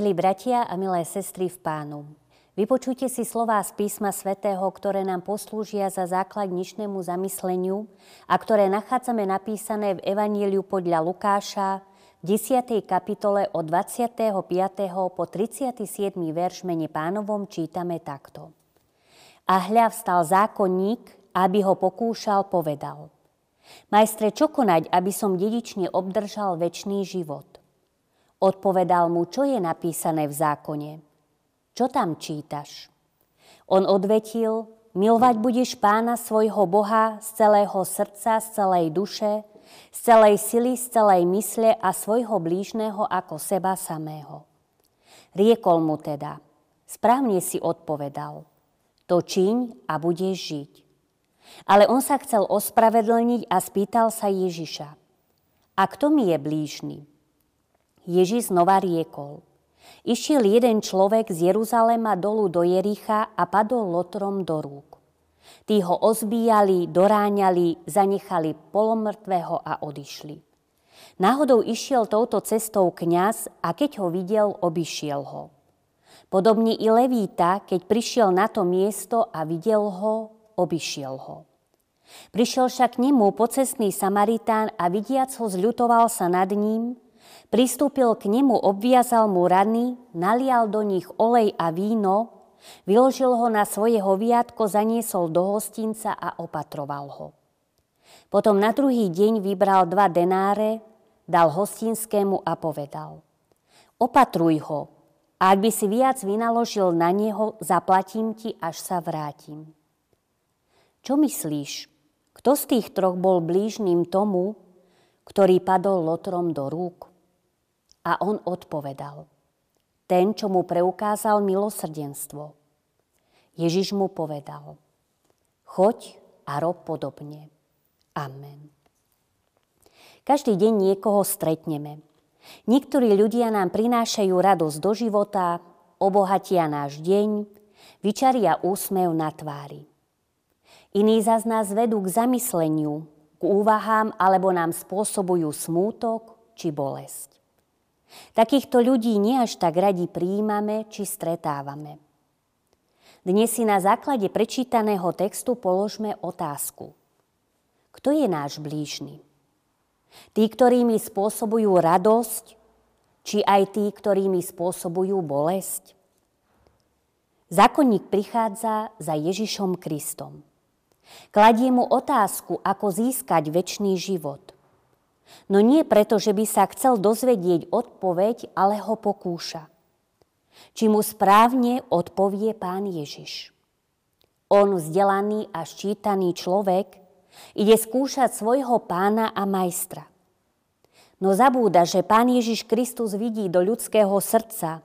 Milí bratia a milé sestry v pánu, vypočujte si slová z písma svätého, ktoré nám poslúžia za základ dnešnému zamysleniu a ktoré nachádzame napísané v Evaníliu podľa Lukáša v 10. kapitole od 25. po 37. verš mene pánovom čítame takto. A hľa vstal zákonník, aby ho pokúšal, povedal. Majstre, čo konať, aby som dedične obdržal väčší život? Odpovedal mu, čo je napísané v zákone. Čo tam čítaš? On odvetil, milovať budeš pána svojho Boha z celého srdca, z celej duše, z celej sily, z celej mysle a svojho blížneho ako seba samého. Riekol mu teda, správne si odpovedal, to čiň a budeš žiť. Ale on sa chcel ospravedlniť a spýtal sa Ježiša, a kto mi je blížny? Ježiš znova riekol. Išiel jeden človek z Jeruzalema dolu do Jericha a padol lotrom do rúk. Tí ho ozbíjali, doráňali, zanechali polomrtvého a odišli. Náhodou išiel touto cestou kňaz a keď ho videl, obišiel ho. Podobne i Levíta, keď prišiel na to miesto a videl ho, obišiel ho. Prišiel však k nemu pocestný Samaritán a vidiac ho zľutoval sa nad ním, Pristúpil k nemu, obviazal mu rany, nalial do nich olej a víno, vyložil ho na svoje hoviatko, zaniesol do hostinca a opatroval ho. Potom na druhý deň vybral dva denáre, dal hostinskému a povedal. Opatruj ho, a ak by si viac vynaložil na neho, zaplatím ti, až sa vrátim. Čo myslíš? Kto z tých troch bol blížným tomu, ktorý padol lotrom do rúk? A on odpovedal, ten, čo mu preukázal milosrdenstvo. Ježiš mu povedal, choď a rob podobne. Amen. Každý deň niekoho stretneme. Niektorí ľudia nám prinášajú radosť do života, obohatia náš deň, vyčaria úsmev na tvári. Iní zas nás vedú k zamysleniu, k úvahám alebo nám spôsobujú smútok či bolesť. Takýchto ľudí nie až tak radi príjmame či stretávame. Dnes si na základe prečítaného textu položme otázku. Kto je náš blížny? Tí, ktorí mi spôsobujú radosť, či aj tí, ktorí mi spôsobujú bolesť? Zákonník prichádza za Ježišom Kristom. Kladie mu otázku, ako získať väčší život – No nie preto, že by sa chcel dozvedieť odpoveď, ale ho pokúša. Či mu správne odpovie pán Ježiš. On, vzdelaný a ščítaný človek, ide skúšať svojho pána a majstra. No zabúda, že pán Ježiš Kristus vidí do ľudského srdca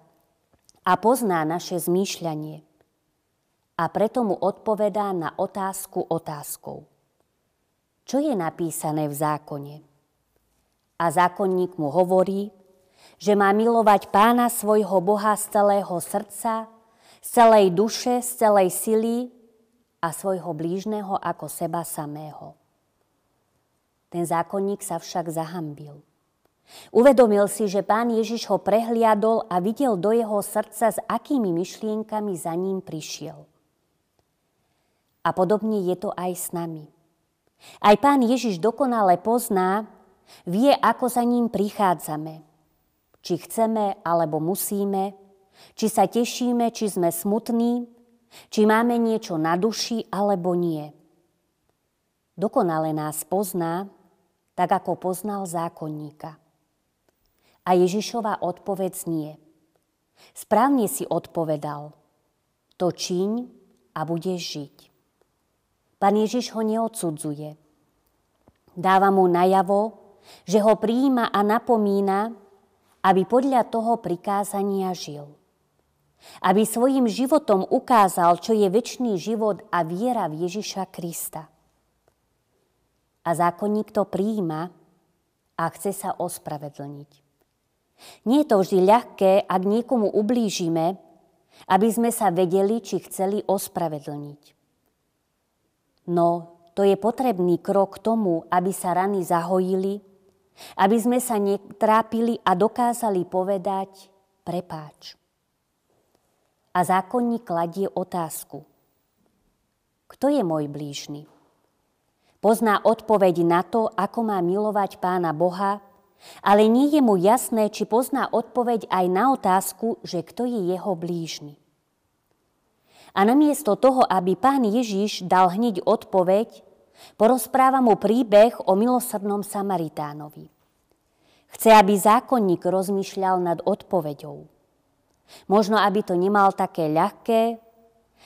a pozná naše zmýšľanie. A preto mu odpovedá na otázku otázkou. Čo je napísané v zákone? A zákonník mu hovorí, že má milovať pána svojho Boha z celého srdca, z celej duše, z celej sily a svojho blížneho ako seba samého. Ten zákonník sa však zahambil. Uvedomil si, že pán Ježiš ho prehliadol a videl do jeho srdca, s akými myšlienkami za ním prišiel. A podobne je to aj s nami. Aj pán Ježiš dokonale pozná, Vie, ako za ním prichádzame. Či chceme, alebo musíme. Či sa tešíme, či sme smutní. Či máme niečo na duši, alebo nie. Dokonale nás pozná, tak ako poznal zákonníka. A Ježišova odpoveď nie. Správne si odpovedal. To čiň a budeš žiť. Pán Ježiš ho neodsudzuje. Dáva mu najavo, že ho príjima a napomína, aby podľa toho prikázania žil. Aby svojim životom ukázal, čo je väčší život a viera v Ježiša Krista. A zákonník to príjima a chce sa ospravedlniť. Nie je to vždy ľahké, ak niekomu ublížime, aby sme sa vedeli, či chceli ospravedlniť. No, to je potrebný krok k tomu, aby sa rany zahojili aby sme sa netrápili a dokázali povedať, prepáč. A zákonník kladie otázku. Kto je môj blížny? Pozná odpoveď na to, ako má milovať pána Boha, ale nie je mu jasné, či pozná odpoveď aj na otázku, že kto je jeho blížny. A namiesto toho, aby pán Ježiš dal hneď odpoveď, porozpráva mu príbeh o milosrdnom Samaritánovi. Chce, aby zákonník rozmýšľal nad odpoveďou. Možno, aby to nemal také ľahké,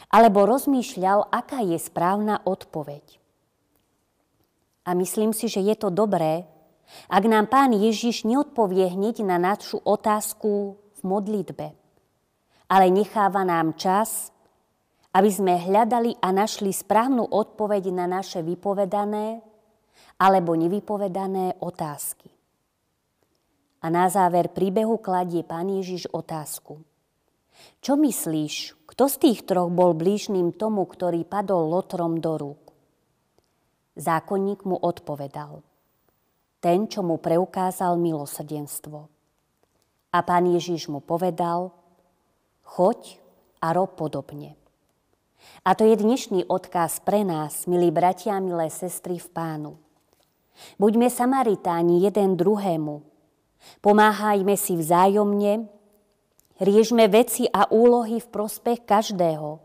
alebo rozmýšľal, aká je správna odpoveď. A myslím si, že je to dobré, ak nám Pán Ježiš neodpovie hneď na našu otázku v modlitbe, ale necháva nám čas, aby sme hľadali a našli správnu odpoveď na naše vypovedané alebo nevypovedané otázky. A na záver príbehu kladie Pán Ježiš otázku. Čo myslíš, kto z tých troch bol blížným tomu, ktorý padol lotrom do rúk? Zákonník mu odpovedal. Ten, čo mu preukázal milosrdenstvo. A pán Ježiš mu povedal, choď a rob podobne. A to je dnešný odkaz pre nás, milí bratia milé sestry v pánu. Buďme Samaritáni jeden druhému, Pomáhajme si vzájomne, riežme veci a úlohy v prospech každého.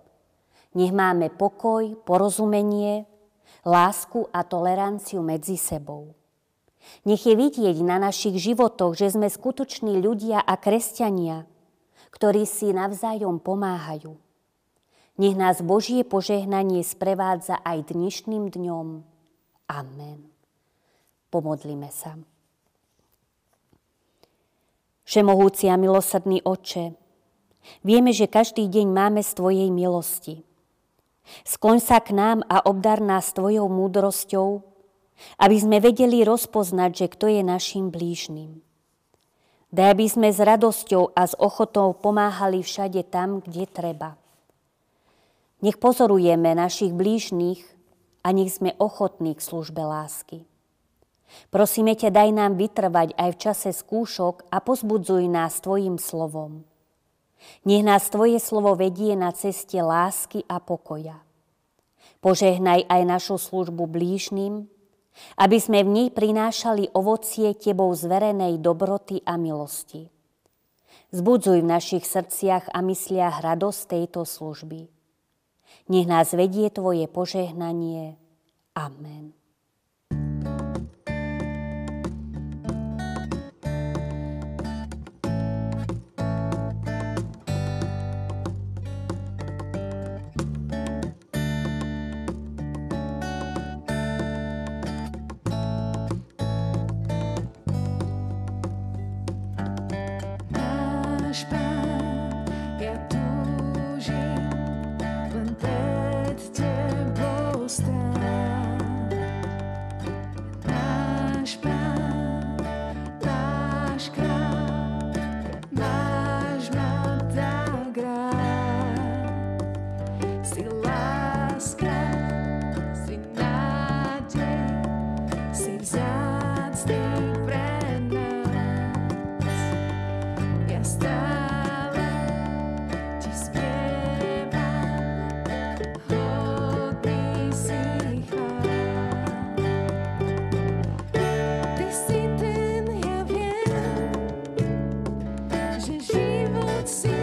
Nech máme pokoj, porozumenie, lásku a toleranciu medzi sebou. Nech je vidieť na našich životoch, že sme skutoční ľudia a kresťania, ktorí si navzájom pomáhajú. Nech nás Božie požehnanie sprevádza aj dnešným dňom. Amen. Pomodlíme sa. Všemohúci a milosrdný oče, vieme, že každý deň máme z Tvojej milosti. Skloň sa k nám a obdar nás Tvojou múdrosťou, aby sme vedeli rozpoznať, že kto je našim blížnym. Daj, aby sme s radosťou a s ochotou pomáhali všade tam, kde treba. Nech pozorujeme našich blížnych a nech sme ochotní k službe lásky. Prosíme ťa, daj nám vytrvať aj v čase skúšok a pozbudzuj nás Tvojim slovom. Nech nás Tvoje slovo vedie na ceste lásky a pokoja. Požehnaj aj našu službu blížnym, aby sme v nej prinášali ovocie Tebou zverenej dobroty a milosti. Zbudzuj v našich srdciach a mysliach radosť tejto služby. Nech nás vedie Tvoje požehnanie. Amen. see.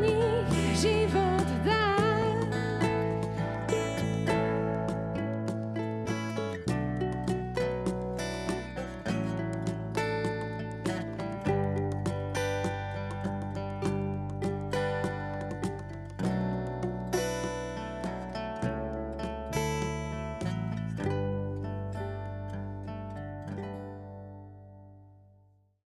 你